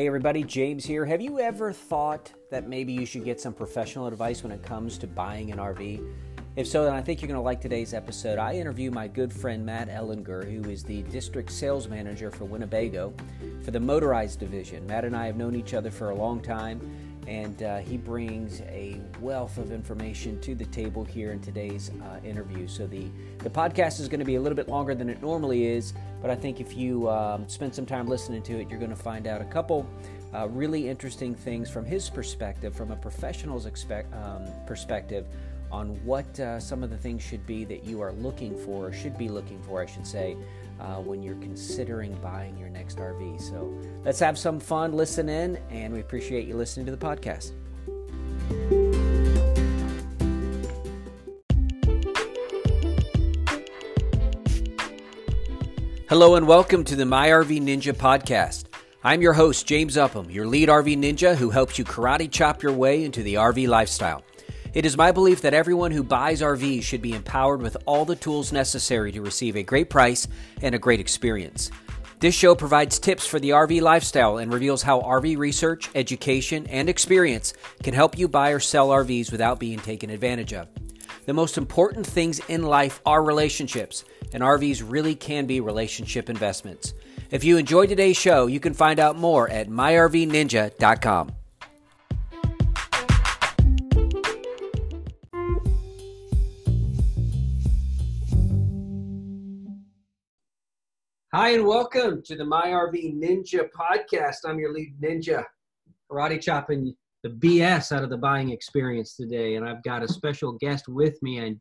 Hey everybody, James here. Have you ever thought that maybe you should get some professional advice when it comes to buying an RV? If so, then I think you're going to like today's episode. I interview my good friend Matt Ellinger, who is the district sales manager for Winnebago for the motorized division. Matt and I have known each other for a long time, and uh, he brings a wealth of information to the table here in today's uh, interview. So the, the podcast is going to be a little bit longer than it normally is, but I think if you um, spend some time listening to it, you're going to find out a couple uh, really interesting things from his perspective, from a professional's expect, um, perspective, on what uh, some of the things should be that you are looking for, or should be looking for, I should say, uh, when you're considering buying your next RV. So let's have some fun, listen in, and we appreciate you listening to the podcast. Hello and welcome to the My RV Ninja podcast. I'm your host, James Upham, your lead RV ninja who helps you karate chop your way into the RV lifestyle. It is my belief that everyone who buys RVs should be empowered with all the tools necessary to receive a great price and a great experience. This show provides tips for the RV lifestyle and reveals how RV research, education, and experience can help you buy or sell RVs without being taken advantage of. The most important things in life are relationships, and RVs really can be relationship investments. If you enjoyed today's show, you can find out more at myrvninja.com. Hi, and welcome to the My RV Ninja podcast. I'm your lead ninja, karate chopping the BS out of the buying experience today. And I've got a special guest with me. I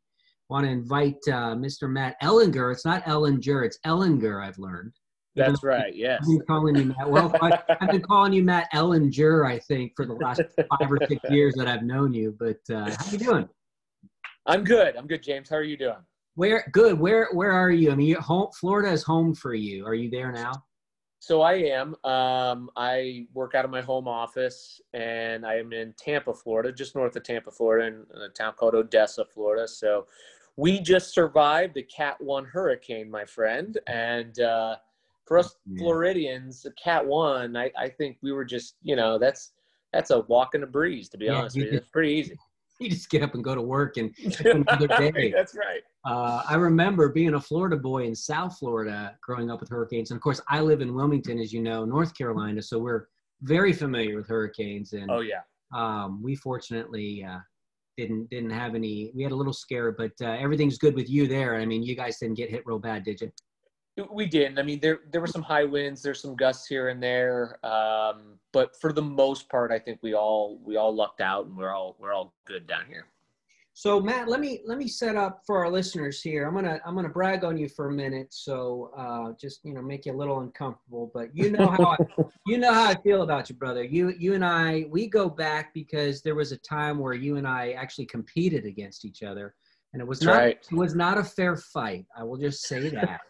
want to invite uh, Mr. Matt Ellinger. It's not Ellinger, it's Ellinger, I've learned. That's right, yes. I've been calling you Matt. Well, I, have been calling you Matt Ellinger, I think, for the last five or six years that I've known you. But uh, how are you doing? I'm good. I'm good, James. How are you doing? Where good? Where where are you? I mean, home, Florida is home for you. Are you there now? So I am. Um, I work out of my home office, and I am in Tampa, Florida, just north of Tampa, Florida, in a town called Odessa, Florida. So we just survived a Cat One hurricane, my friend, and uh, for us yeah. Floridians, the Cat One, I, I think we were just, you know, that's that's a walk in the breeze, to be yeah, honest with you. It's pretty easy. You just get up and go to work, and another day. that's right. Uh, I remember being a Florida boy in South Florida, growing up with hurricanes, and of course, I live in Wilmington, as you know, North Carolina, so we're very familiar with hurricanes. And oh yeah, um, we fortunately uh, didn't didn't have any. We had a little scare, but uh, everything's good with you there. I mean, you guys didn't get hit real bad, did you? We didn't. I mean, there there were some high winds. There's some gusts here and there, um, but for the most part, I think we all we all lucked out, and we're all we're all good down here. So Matt, let me let me set up for our listeners here. I'm gonna I'm gonna brag on you for a minute, so uh, just you know make you a little uncomfortable. But you know how I, you know how I feel about you, brother. You you and I we go back because there was a time where you and I actually competed against each other, and it was not right. it was not a fair fight. I will just say that.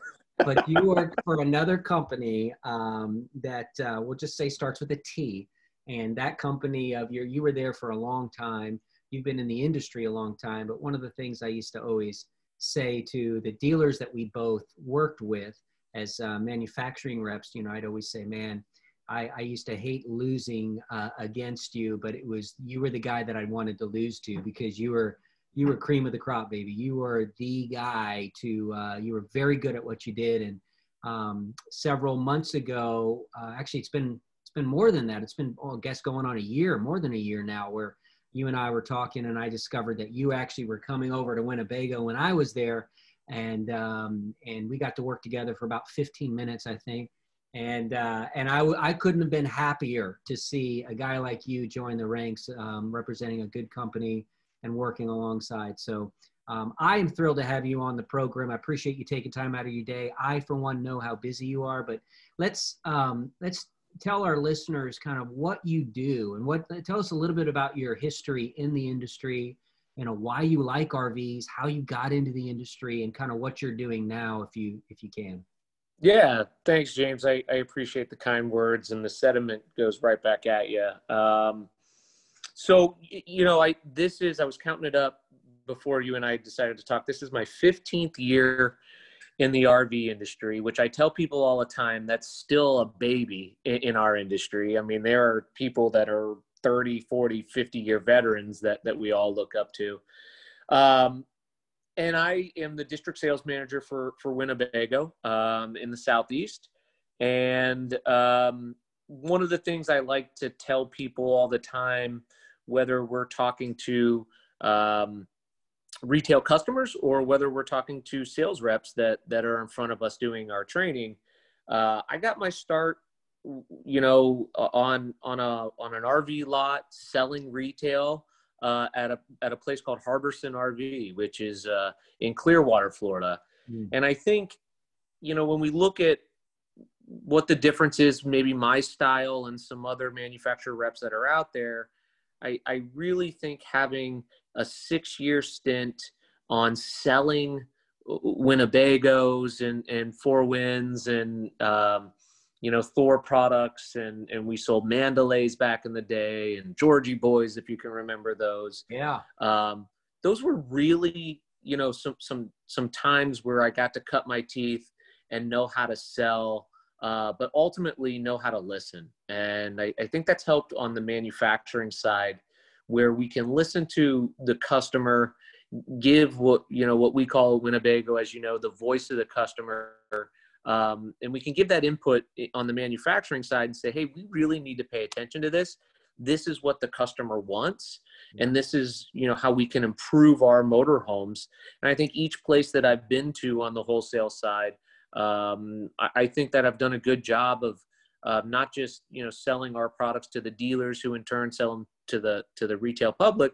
But you work for another company um, that uh, we'll just say starts with a T, and that company of your you were there for a long time. You've been in the industry a long time, but one of the things I used to always say to the dealers that we both worked with as uh, manufacturing reps, you know, I'd always say, man, I, I used to hate losing uh, against you, but it was you were the guy that I wanted to lose to because you were you were cream of the crop, baby. You were the guy to uh, you were very good at what you did. And um, several months ago, uh, actually, it's been it's been more than that. It's been, oh, I guess, going on a year, more than a year now, where you and I were talking, and I discovered that you actually were coming over to Winnebago when I was there, and um, and we got to work together for about 15 minutes, I think. And uh, and I, I couldn't have been happier to see a guy like you join the ranks, um, representing a good company and working alongside. So um, I am thrilled to have you on the program. I appreciate you taking time out of your day. I, for one, know how busy you are, but let's um, let's tell our listeners kind of what you do and what tell us a little bit about your history in the industry you know why you like rvs how you got into the industry and kind of what you're doing now if you if you can yeah thanks james i, I appreciate the kind words and the sentiment goes right back at you um, so you know i this is i was counting it up before you and i decided to talk this is my 15th year in the RV industry, which I tell people all the time, that's still a baby in, in, our industry. I mean, there are people that are 30, 40, 50 year veterans that, that we all look up to. Um, and I am the district sales manager for, for Winnebago um, in the Southeast. And um, one of the things I like to tell people all the time, whether we're talking to um, retail customers or whether we're talking to sales reps that that are in front of us doing our training uh, i got my start you know on on a on an rv lot selling retail uh, at a at a place called Harbison RV, which is uh, in Clearwater, Florida. Mm. And I think, you know, when we look at what the difference is, maybe my style and some other manufacturer reps that are out there, I, I really think having a six year stint on selling Winnebagos and, and Four Winds and, um, you know, Thor products. And, and we sold Mandalays back in the day and Georgie Boys, if you can remember those. Yeah. Um, those were really, you know, some, some, some times where I got to cut my teeth and know how to sell, uh, but ultimately know how to listen. And I, I think that's helped on the manufacturing side where we can listen to the customer give what you know what we call winnebago as you know the voice of the customer um, and we can give that input on the manufacturing side and say hey we really need to pay attention to this. This is what the customer wants and this is you know how we can improve our motorhomes. And i think each place that i've been to on the wholesale side um, I, I, think that i've done a good job of uh, not just you know selling our products to the dealers who in turn sell them to the to the retail public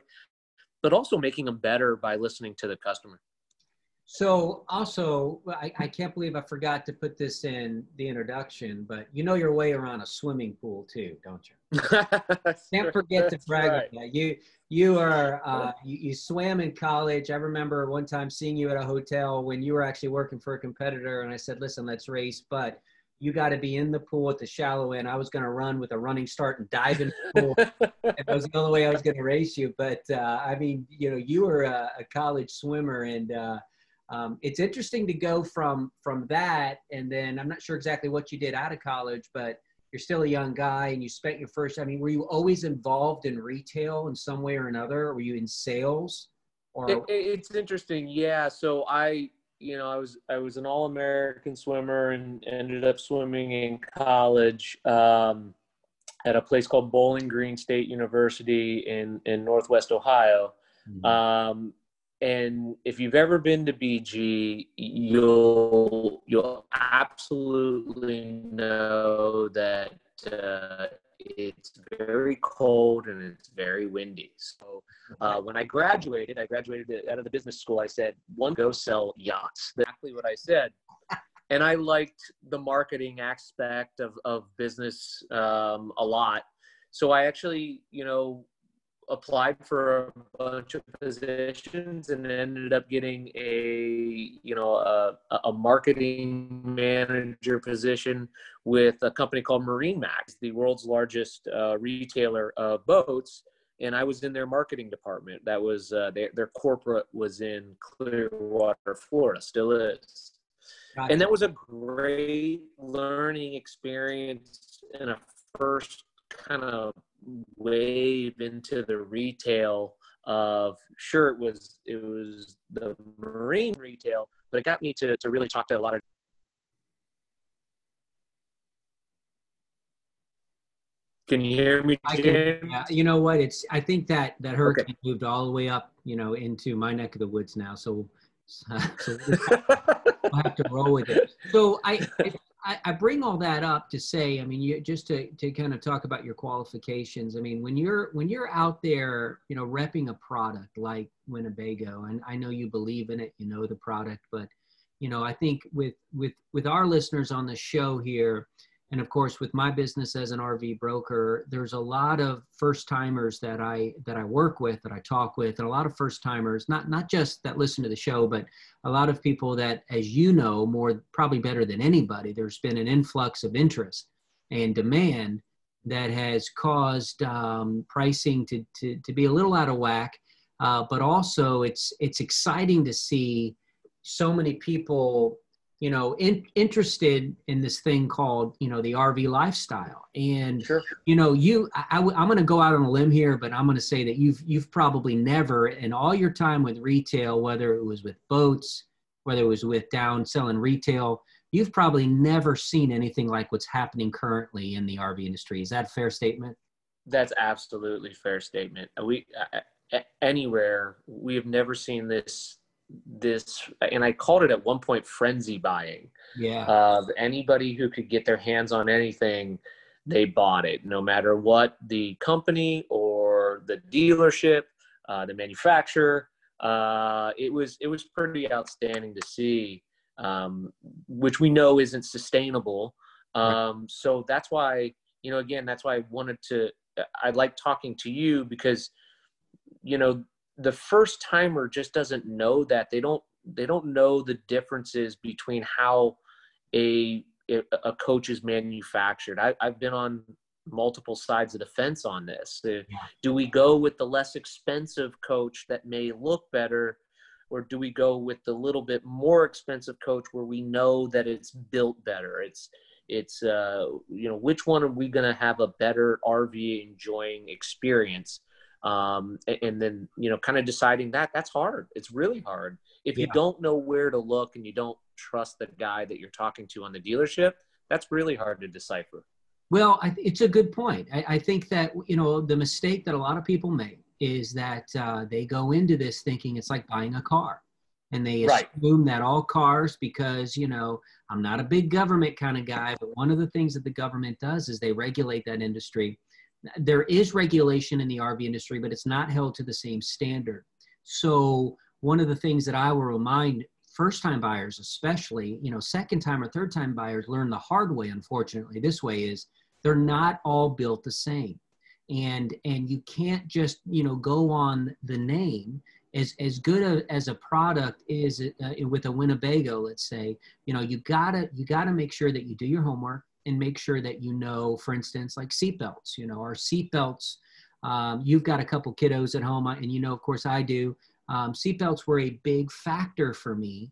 but also making them better by listening to the customer so also I, I can't believe i forgot to put this in the introduction but you know your way around a swimming pool too don't you can't forget to brag right. that you you are uh, you, you swam in college i remember one time seeing you at a hotel when you were actually working for a competitor and i said listen let's race but you got to be in the pool at the shallow end. I was going to run with a running start and dive in the pool. that was the only way I was going to race you. But uh, I mean, you know, you were a, a college swimmer, and uh, um, it's interesting to go from from that, and then I'm not sure exactly what you did out of college, but you're still a young guy, and you spent your first. I mean, were you always involved in retail in some way or another? Were you in sales? Or it, it's interesting, yeah. So I you know, I was I was an All American swimmer and ended up swimming in college um, at a place called Bowling Green State University in in Northwest Ohio. Mm-hmm. Um, and if you've ever been to BG, you'll you'll absolutely know that uh, it's very cold and it's very windy. So uh, when I graduated, I graduated out of the business school. I said, "One, go sell yachts." Exactly what I said. And I liked the marketing aspect of of business um, a lot. So I actually, you know, applied for a bunch of positions and ended up getting a you know a, a marketing manager position with a company called MarineMax the world's largest uh, retailer of boats. And I was in their marketing department. That was uh, their, their corporate was in Clearwater, Florida, still is. Gotcha. And that was a great learning experience and a first kind of wave into the retail of sure it was it was the marine retail but it got me to, to really talk to a lot of can you hear me can, yeah, you know what? It's i think that that hurricane okay. moved all the way up you know into my neck of the woods now so, so i'll have to roll with it. So i I, I bring all that up to say, I mean, you just to, to kind of talk about your qualifications. I mean, when you're when you're out there, you know, repping a product like Winnebago, and I know you believe in it, you know the product, but you know, I think with with with our listeners on the show here, and of course with my business as an rv broker there's a lot of first timers that i that i work with that i talk with and a lot of first timers not not just that listen to the show but a lot of people that as you know more probably better than anybody there's been an influx of interest and demand that has caused um, pricing to, to to be a little out of whack. Uh, but also it's it's exciting to see so many people you know in, interested in this thing called you know the rv lifestyle and Sure. you know you I, I, am going to go out on a limb here but i'm going to say that you've you've probably never in all your time with retail whether it was with boats whether it was with down selling retail you've probably never seen anything like what's happening currently in the rv industry is that a fair statement That's absolutely fair statement. We uh, anywhere we have never seen this this and I called it at one point frenzy buying. yeah Uh, anybody who could get their hands on anything, they bought it, no matter what the company or the dealership, uh, the manufacturer. Uh, it was it was pretty outstanding to see, um, which we know isn't sustainable. Um, so that's why you know again that's why I wanted to. I like talking to you because you know the first timer just doesn't know that they don't they don't know the differences between how a a coach is manufactured. I, I've been on multiple sides of the fence on this. Do we go with the less expensive coach that may look better, or do we go with the little bit more expensive coach where we know that it's built better? It's it's uh, you know which one are we going to have a better RV enjoying experience? Um, and then you know kind of deciding that that's hard. It's really hard if you don't know where to look and you don't trust the guy that you're talking to on the dealership. That's really hard to decipher. Well, I, it's a good point. I, I think that you know the mistake that a lot of people make is that uh, they go into this thinking it's like buying a car, and they Right. assume that all cars because you know I'm not a big government kind of guy, but one of the things that the government does is they regulate that industry. There is regulation in the RV industry, but it's not held to the same standard. So one of the things that I will remind first time buyers especially you know second time or third time buyers learn the hard way unfortunately this way is they're not all built the same. And and you can't just you know go on the name. As as good a, as a product is uh, with a winnebago let's say you know you gotta you gotta make sure that you do your homework and make sure that you know for instance like seatbelts you know our seatbelts um, you've got a couple kiddos at home and you know of course i do um, seatbelts were a big factor for me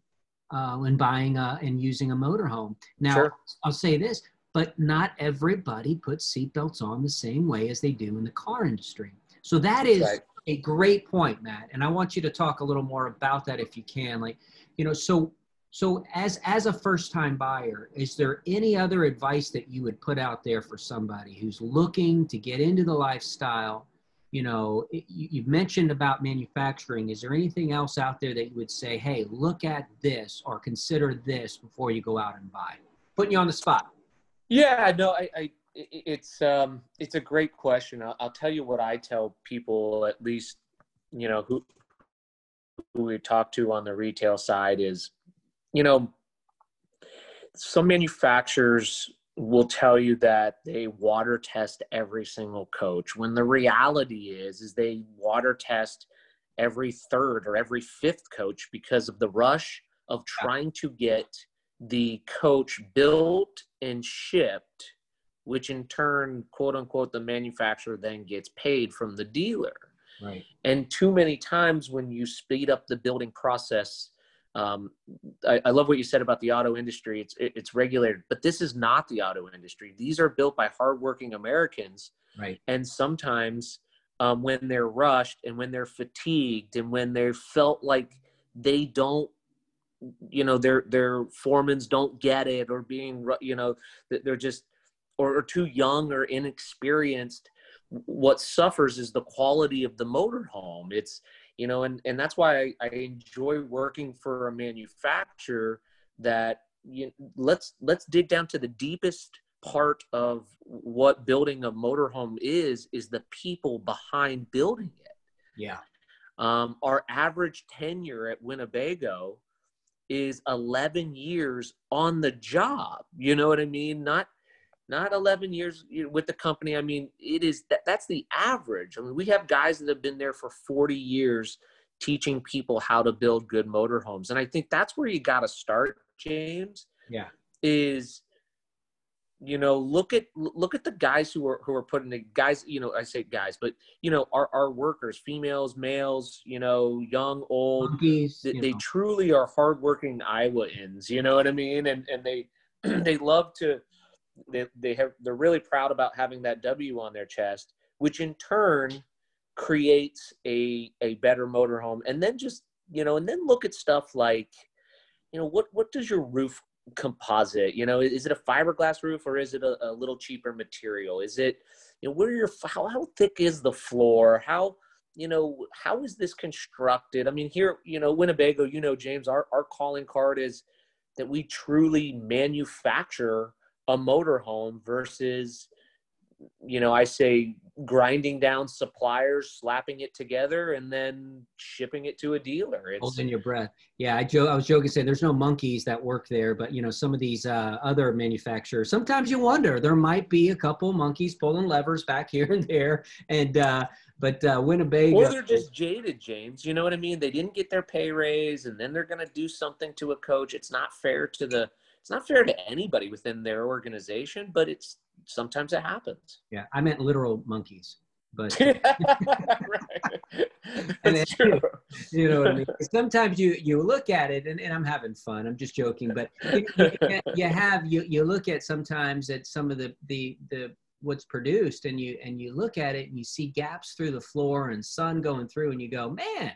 uh, when buying a, and using a motorhome. Now, Sure. I'll say this, but not everybody puts seatbelts on the same way as they do in the car industry. So that is Right. a great point, Matt. And I want you to talk a little more about that if you can. Like, you know, so so as as a first time buyer, is there any other advice that you would put out there for somebody who's looking to get into the lifestyle? you know it- you, you've mentioned about manufacturing is there anything else out there that you would say hey look at this or consider this before you go out and buy putting you on the spot Yeah, no, I i- it's um it's a great question. I'll, I'll tell you what I tell people at least you know who who we talk to on the retail side is you know some manufacturers will tell you that they water test every single coach when the reality is is they water test every third or every fifth coach because of the rush of trying to get the coach built and shipped which in turn quote unquote the manufacturer then gets paid from the dealer. Right. And too many times when you speed up the building process um, I, I love what you said about the auto industry. It's it, it's regulated but this is not the auto industry. These are built by hardworking americans. Right. And sometimes um, when they're rushed and when they're fatigued and when they felt like they don't you know their their foremans don't get it or being you know they're just or, or too young or inexperienced what suffers is the quality of the motorhome. It's you know and and that's why I, I enjoy working for a manufacturer that you, let's let's dig down to the deepest part of what building a motorhome is is the people behind building it. Yeah. Um, our average tenure at winnebago is 11 years on the job. You know what i mean? Not not 11 years with the company. I mean it is that that's the average. I mean we have guys that have been there for 40 years teaching people how to build good motorhomes. And i think that's where you got to start james yeah. is you know look at look at the guys who are who are putting the guys you know i say guys but you know our, our workers females males you know young old Monkeys, they, they truly are hardworking iowans you know what i mean? And and they they love to they, they have they're really proud about having that w on their chest which in turn creates a a better motorhome. And then just you know and then look at stuff like you know what what does your roof composite you know is it a fiberglass roof or is it a, a little cheaper material? Is it you know what are your how, how thick is the floor? How you know how is this constructed? I mean here you know winnebago you know james our, our calling card is that we truly manufacture a motorhome versus you know i say grinding down suppliers slapping it together and then shipping it to a dealer it's holding your breath. Yeah, I joke. I was joking saying there's no monkeys that work there, but you know some of these uh, other manufacturers. Sometimes you wonder there might be a couple monkeys pulling levers back here and there, and uh, but uh, Winnebago. or they're just jaded james you know what i mean they didn't get their pay raise and then they're going to do something to a coach it's not fair to the it's not fair to anybody within their organization but it's sometimes it happens yeah, I meant literal monkeys, but. And then- true. you know what I mean. Sometimes you you look at it, and, and I'm having fun. I'm just joking, but you, you, you have you you look at sometimes at some of the the the what's produced, and you and you look at it, and you see gaps through the floor and sun going through, and you go, man.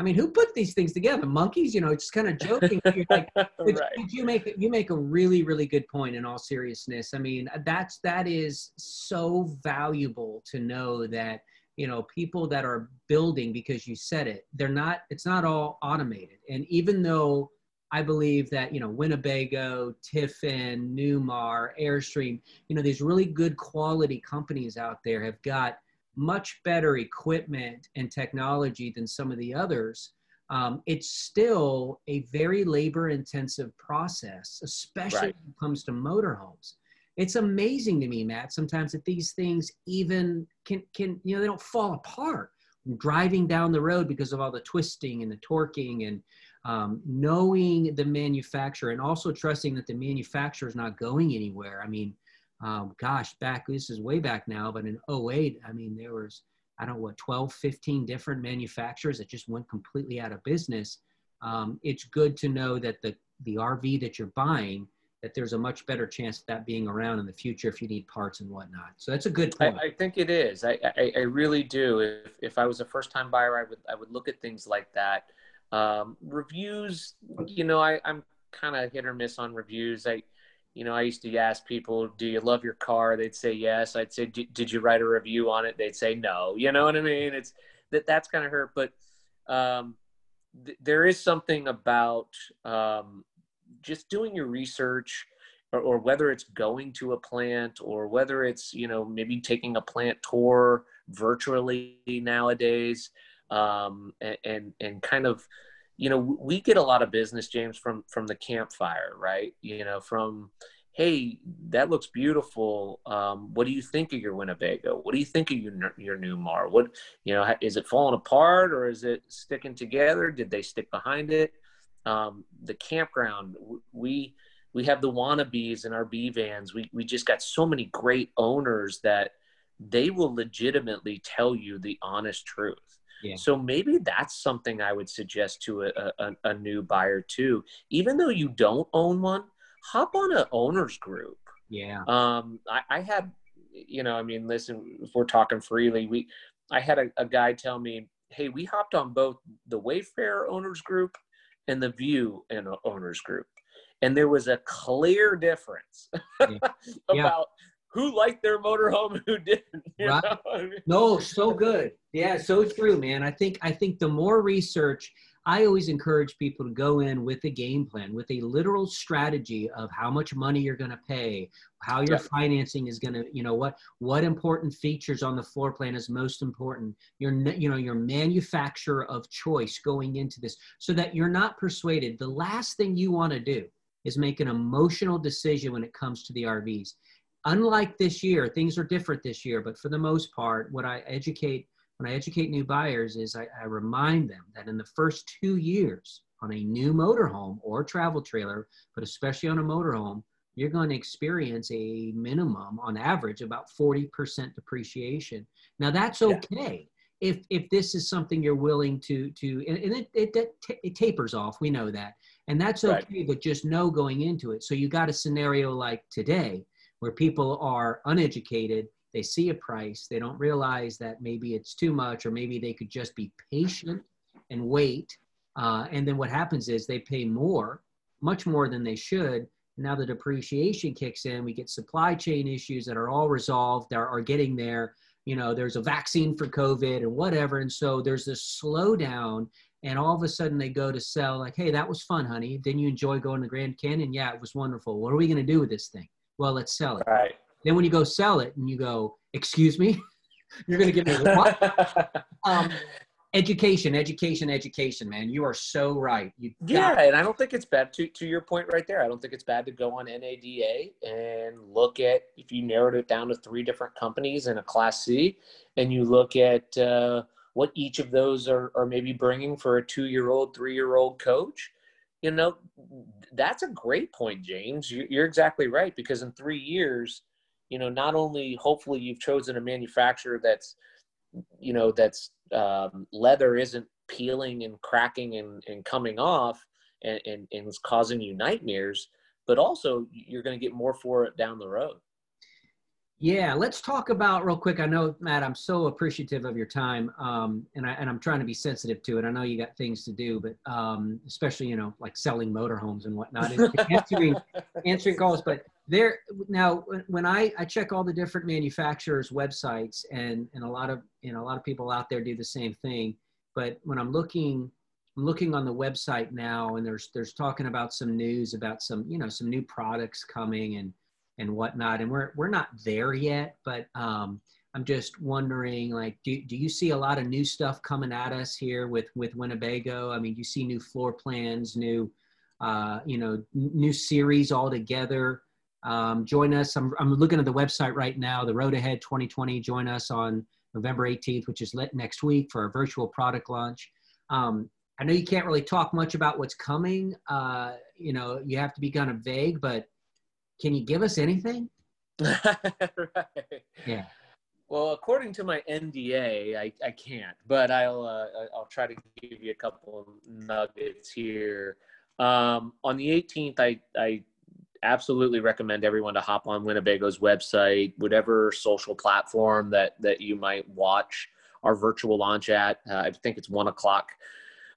I mean, who put these things together? Monkeys, you know, just kind of joking. You're like, right. you make you make a really really good point in all seriousness. I mean, that's that is so valuable to know that you know people that are building because you said it. They're not. It's not all automated. And even though I believe that you know Winnebago, Tiffin, Newmar, Airstream, you know these really good quality companies out there have got much better equipment and technology than some of the others um, it's still a very labor intensive process, especially Right. when it comes to motorhomes. It's amazing to me, Matt, sometimes that these things even can, can, you know, they don't fall apart driving down the road because of all the twisting and the torquing and um, knowing the manufacturer and also trusting that the manufacturer is not going anywhere. I mean, um, gosh, back, this is way back now, but in 08, I mean, there was, I don't know what 12, 15 different manufacturers that just went completely out of business. Um, it's good to know that the the RV that you're buying that there's a much better chance of that being around in the future if you need parts and whatnot. So that's a good I, point. I think it is. I, I, I really do. If, if I was a first time buyer, I would I would look at things like that. Um, reviews, you know, I, I'm kind of hit or miss on reviews. I, you know, I used to ask people, "Do you love your car?" They'd say yes. I'd say, "Did you write a review on it?" They'd say no. You know what I mean? It's that that's kind of hurt, but um, th- there is something about um, just doing your research or, or whether it's going to a plant or whether it's you know maybe taking a plant tour virtually nowadays um, and, and and kind of you know we get a lot of business james from from the campfire right? You know from hey that looks beautiful. Um, what do you think of your winnebago? What do you think of your your Newmar? What you know is it falling apart or is it sticking together? Did they stick behind it? Um, the campground we we have the wannabes in our B vans. We we just got so many great owners that they will legitimately tell you the honest truth. Yeah. So maybe that's something I would suggest to a, a, a new buyer too. Even though you don't own one, hop on an owners group. yeah. Um, I, I had, you know, I mean, listen, if we're talking freely, we, I had a, a guy tell me, hey, we hopped on both the Wayfarer owners group and the View and owners group, and there was a clear difference Yeah. Yeah. about who liked their motorhome and who didn't. you Right. know I mean? No, so good. Yeah, so true, man. I think I think the more research, I always encourage people to go in with a game plan, with a literal strategy of how much money you're going to pay, how your Yeah. financing is going to, you know, what what important features on the floor plan is most important. Your you know your manufacturer of choice going into this, so that you're not persuaded. The last thing you want to do is make an emotional decision when it comes to the RVs unlike this year, things are different this year, but for the most part, what I educate when I educate new buyers is I, I remind them that in the first two years on a new motorhome or travel trailer, but especially on a motorhome, you're going to experience a minimum on average about 40% depreciation. Now that's okay. Yeah. If, if this is something you're willing to to and, it, it, it, it tapers off we know that and that's okay right. but just know going into it so you got a scenario like today where people are uneducated they see a price they don't realize that maybe it's too much or maybe they could just be patient and wait uh, and then what happens is they pay more much more than they should. Now the depreciation kicks in we get supply chain issues that are all resolved are, are getting there. You know there's a vaccine for covid and whatever and so there's this slowdown and all of a sudden they go to sell like hey that was fun honey. Didn't you enjoy going to grand canyon? Yeah it was wonderful. What are we going to do with this thing well let's sell it. Right. Then when you go sell it and you go excuse me you're going to give me what um, education education education man. You are so right. You yeah and i don't think it's bad. To, to your point right there i don't think it's bad to go on NADA and look at if you narrowed it down to three different companies in a class c and you look at uh, what each of those are, are maybe bringing for a two year old three year old coach you know that's a great point james. You're exactly right because in three years you know not only hopefully you've chosen a manufacturer that's you know that's um, leather isn't peeling and cracking and, and coming off and, and, and causing you nightmares but also you're going to get more for it down the road yeah let's talk about real quick i know matt i'm so appreciative of your time um, and, I, and i'm trying to be sensitive to it i know you got things to do but um, especially you know like selling motorhomes and whatnot answering, answering calls but there now when I, I check all the different manufacturers websites and and a lot of you know a lot of people out there do the same thing but when i'm looking i'm looking on the website now and there's there's talking about some news about some you know some new products coming and and whatnot and we're we're not there yet but um i'm just wondering like do, do you see a lot of new stuff coming at us here with with winnebago i mean do you see new floor plans new uh you know new series altogether um, join us. I'm, I'm looking at the website right now, the Road Ahead 2020. Join us on November 18th, which is next week for our virtual product launch. Um, I know you can't really talk much about what's coming. Uh, you know, you have to be kind of vague, but can you give us anything? right. Yeah. Well, according to my NDA, I, I can't, but I'll uh, I'll try to give you a couple of nuggets here. Um, on the 18th, I, I absolutely recommend everyone to hop on Winnebago's website, whatever social platform that that you might watch our virtual launch at. Uh, I think it's one o'clock.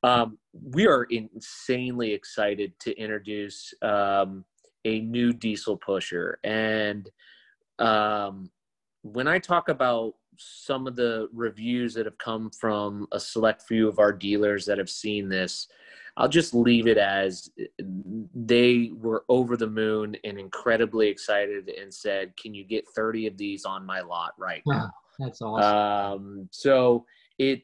Um, we are insanely excited to introduce um, a new diesel pusher, and um, when I talk about some of the reviews that have come from a select few of our dealers that have seen this, I'll just leave it as they were over the moon and incredibly excited and said, "Can you get 30 of these on my lot right now?" That's awesome. Um, so it,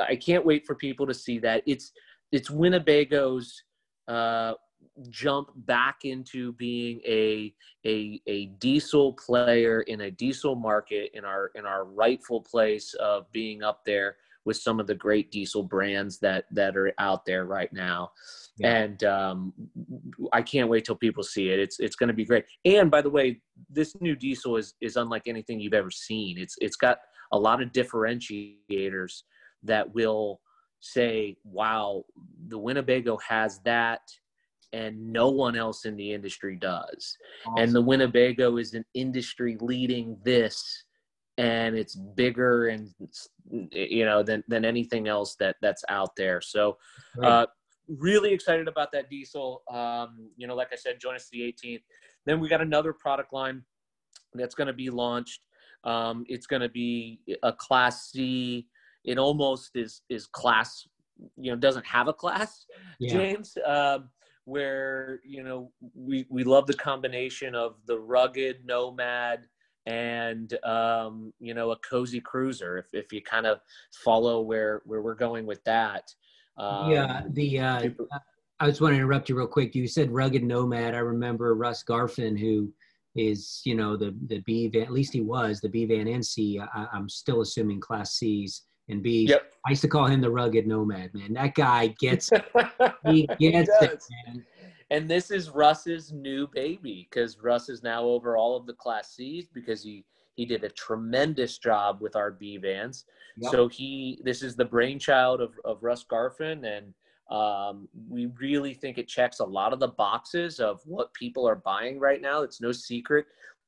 I can't wait for people to see that. It's it's Winnebago's uh, jump back into being a a a diesel player in a diesel market in our in our rightful place of being up there with some of the great diesel brands that that are out there right now. Yeah. And um, I can't wait till people see it. It's it's going to be great. And by the way, this new diesel is is unlike anything you've ever seen. It's it's got a lot of differentiators that will say, "Wow, the Winnebago has that." And no one else in the industry does. Awesome. And the Winnebago is an industry leading this and it's bigger and you know than than anything else that that's out there. So uh, really excited about that diesel. Um, you know, like I said, join us the 18th. Then we got another product line that's going to be launched. Um, it's going to be a class C. It almost is is class. You know, doesn't have a class, yeah. James. Um, where you know we we love the combination of the rugged nomad and um, you know a cozy cruiser if, if you kind of follow where where we're going with that. Um, yeah the uh, i just want to interrupt you real quick. You said rugged nomad. I remember russ garfin who is you know the the b van at least he was the b van and c. I, i'm still assuming class c's and b yep. i used to call him the rugged nomad man that guy gets he gets he it man and this is Russ's new baby because Russ is now over all of the Class C's because he he did a tremendous job with our B vans. Yep. So he this is the brainchild of of Russ Garfin, and um, we really think it checks a lot of the boxes of what people are buying right now. It's no secret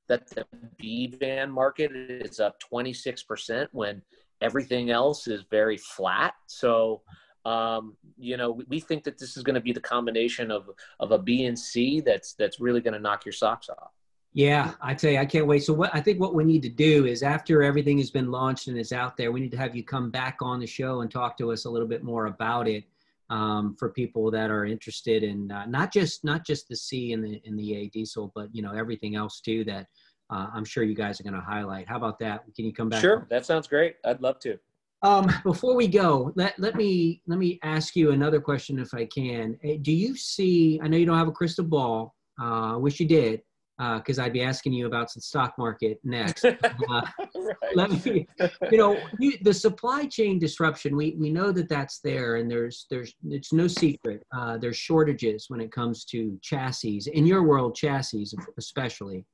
that the B van market is up 26% when everything else is very flat. So um, you know, we think that this is going to be the combination of of a B and C that's that's really going to knock your socks off. Yeah, I tell you, I can't wait. So what I think what we need to do is after everything has been launched and is out there, we need to have you come back on the show and talk to us a little bit more about it um, for people that are interested in uh, not just not just the C and the in the A diesel, but you know everything else too that uh, I'm sure you guys are going to highlight. How about that? Can you come back? Sure, that sounds great. I'd love to. Um, before we go, let, let me let me ask you another question if I can. Eh, do you see? I know you don't have a crystal ball. Uh, I wish you did, because uh, I'd be asking you about the stock market next. Uh, right. Let me, you know, you, the supply chain disruption. We we know that that's there, and there's there's it's no secret. Uh, there's shortages when it comes to chassis in your world, chassis especially.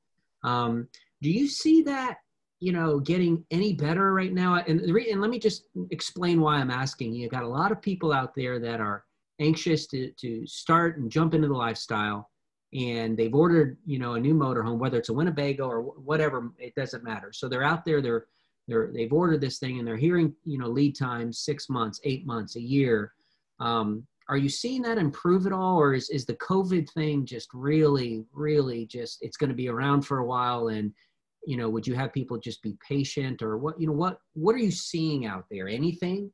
Um, do you see that you know, getting any better right now? And, and let me just explain why I'm asking. You got a lot of people out there that are anxious to, to start and jump into the lifestyle and they've ordered, you know, a new motorhome, whether it's a Winnebago or whatever, it doesn't matter. So they're out there, they're, they're, they've ordered this thing and they're hearing, you know, lead times, six months, eight months, a year. Um, are you seeing that improve at all? Or is, is the COVID thing just really, really just, it's going to be around for a while and you know would you have people just be patient or what you know what what are you seeing out there? Anything?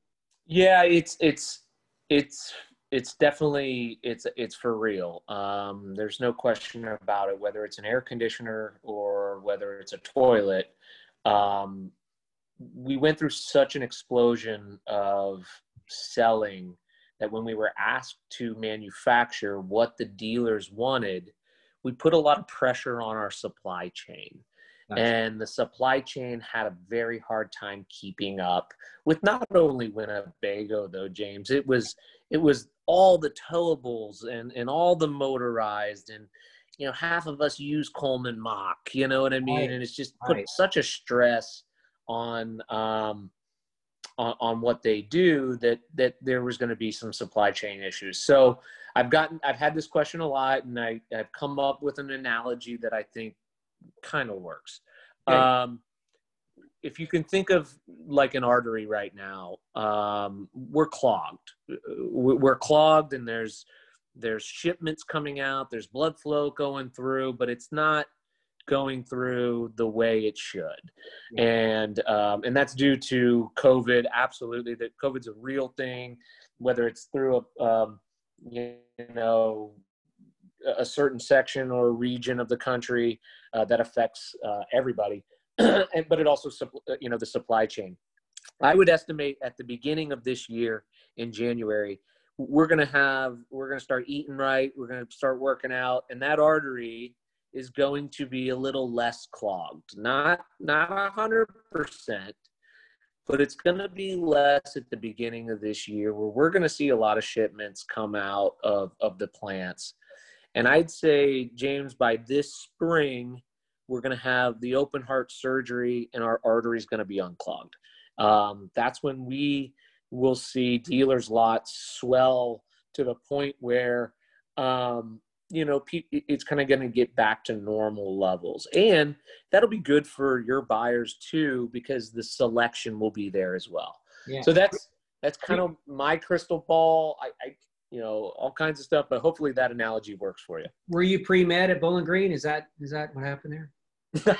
Yeah it's it's it's it's definitely it's it's for real. Um, there's no question about it whether it's an air conditioner or whether it's a toilet. Um, we went through such an explosion of selling that when we were asked to manufacture what the dealers wanted we put a lot of pressure on our supply chain and the supply chain had a very hard time keeping up with not only Winnebago though, James. It was it was all the towables and and all the motorized and you know half of us use Coleman Mach. You know what I mean? Right. And it's just put right. such a stress on um on, on what they do that that there was going to be some supply chain issues. So I've gotten I've had this question a lot and I, I've come up with an analogy that I think kind of works. Um, if you can think of like an artery right now, um, we're clogged. We're clogged, and there's there's shipments coming out. There's blood flow going through, but it's not going through the way it should, and um, and that's due to COVID. Absolutely, that COVID's a real thing, whether it's through a um, you know a certain section or region of the country uh, that affects uh, everybody, and, but it also, uh, you know, the supply chain. I would estimate at the beginning of this year in January, we're going to have, we're going to start eating right. We're going to start working out, and that artery is going to be a little less clogged. Not, not a hundred percent, but it's going to be less at the beginning of this year where we're going to see a lot of shipments come out of, of the plants and I'd say, James, by this spring, we're going to have the open heart surgery and our artery is going to be unclogged. Um, that's when we will see dealers' lots swell to the point where, um, you know, it's kind of going to get back to normal levels. And that'll be good for your buyers too, because the selection will be there as well. Yeah. So that's that's kind of my crystal ball. I, I you know, all kinds of stuff. But hopefully that analogy works for you. Were you pre med at Bowling Green? Is that is that what happened there? no,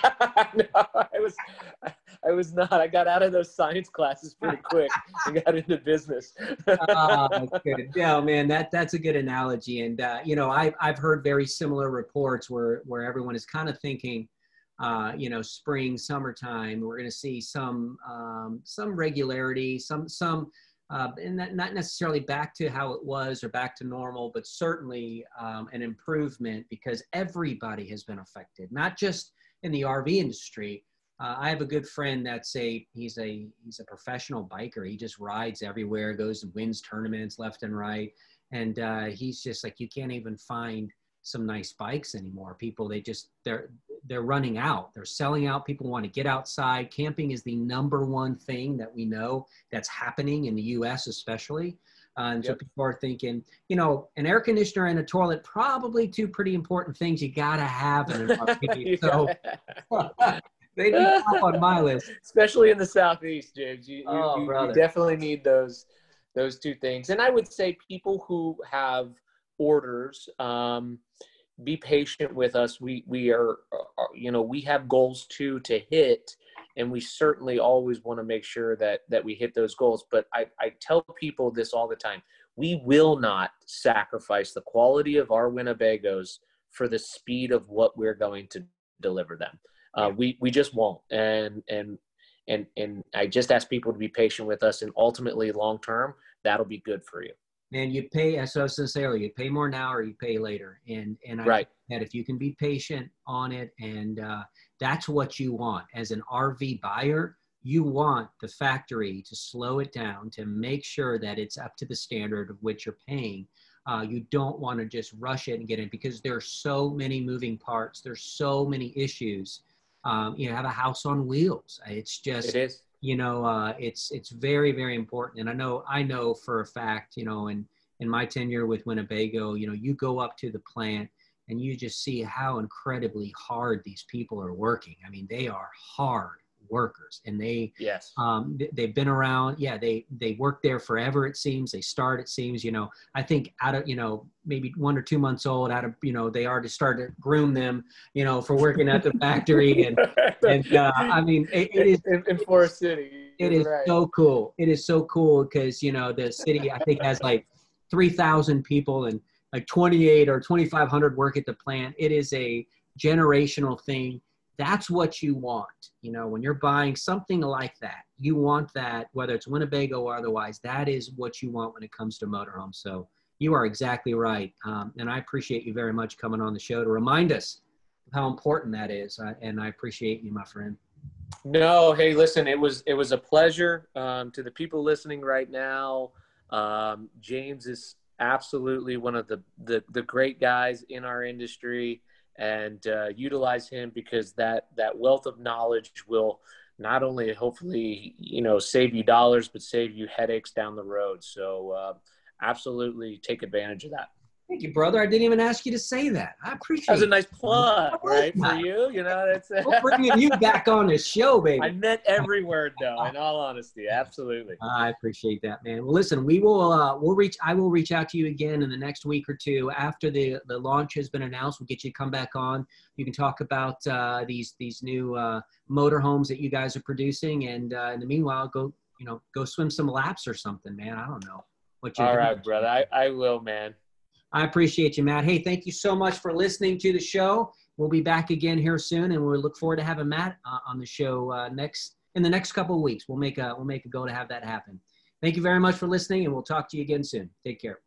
I was I was not. I got out of those science classes pretty quick and got into business. oh, good. Yeah, man, that that's a good analogy. And uh, you know, I've I've heard very similar reports where where everyone is kind of thinking, uh, you know, spring, summertime, we're going to see some um, some regularity, some some uh, and that, not necessarily back to how it was or back to normal, but certainly um, an improvement because everybody has been affected, not just in the RV industry. Uh, I have a good friend that's a he's a he's a professional biker. He just rides everywhere, goes and wins tournaments left and right, and uh, he's just like you can't even find some nice bikes anymore. People they just they're they're running out. They're selling out. People want to get outside. Camping is the number one thing that we know that's happening in the U.S. especially. Uh, and yep. so people are thinking, you know, an air conditioner and a toilet, probably two pretty important things you got to have in an RV. so they'd be top on my list. Especially in the Southeast, James. You, oh, you, you definitely need those those two things. And I would say people who have orders, um, be patient with us. We we are, are, you know, we have goals too to hit, and we certainly always want to make sure that that we hit those goals. But I I tell people this all the time: we will not sacrifice the quality of our Winnebagos for the speed of what we're going to deliver them. Uh, we we just won't. And and and and I just ask people to be patient with us, and ultimately, long term, that'll be good for you. And you pay, as I was going to say earlier, you pay more now or you pay later. And and I right. that if you can be patient on it, and uh, that's what you want as an RV buyer. You want the factory to slow it down to make sure that it's up to the standard of which you're paying. Uh, you don't want to just rush it and get it because there's so many moving parts. There's so many issues. Um, you have a house on wheels. It's just it is you know uh, it's it's very very important. And i know i know for a fact you know in in my tenure with winnebago you know you go up to the plant and you just see how incredibly hard these people are working. I mean they are hard workers and they yes um, they've been around yeah they they work there forever it seems they start it seems you know i think out of you know maybe one or two months old out of you know they already started to groom them you know for working at the factory and and uh, i mean it, it is in, in forest city it is right. so cool it is so cool because you know the city i think has like 3000 people and like 28 or 2500 work at the plant it is a generational thing that's what you want. You know, when you're buying something like that, you want that, whether it's Winnebago or otherwise, that is what you want when it comes to motorhomes. So you are exactly right. Um, and I appreciate you very much coming on the show to remind us how important that is. Uh, and I appreciate you, my friend. No, hey, listen, it was it was a pleasure um, to the people listening right now. Um, James is absolutely one of the, the the great guys in our industry and uh, utilize him because that that wealth of knowledge will not only hopefully you know save you dollars but save you headaches down the road. So uh, absolutely take advantage of that Thank you, brother. I didn't even ask you to say that. I appreciate. It. That was a nice plug, right, for you. You know, that's We're bringing you back on the show, baby. I meant every word, though. In all honesty, absolutely. I appreciate that, man. Well, listen, we will. Uh, we'll reach. I will reach out to you again in the next week or two after the the launch has been announced. We'll get you to come back on. You can talk about uh, these these new uh, motorhomes that you guys are producing, and uh, in the meanwhile, go you know go swim some laps or something, man. I don't know. What you All right, brother. I, I will, man. I appreciate you, Matt. Hey, thank you so much for listening to the show. We'll be back again here soon, and we look forward to having Matt uh, on the show uh, next in the next couple of weeks. We'll make a we'll make a go to have that happen. Thank you very much for listening, and we'll talk to you again soon. Take care.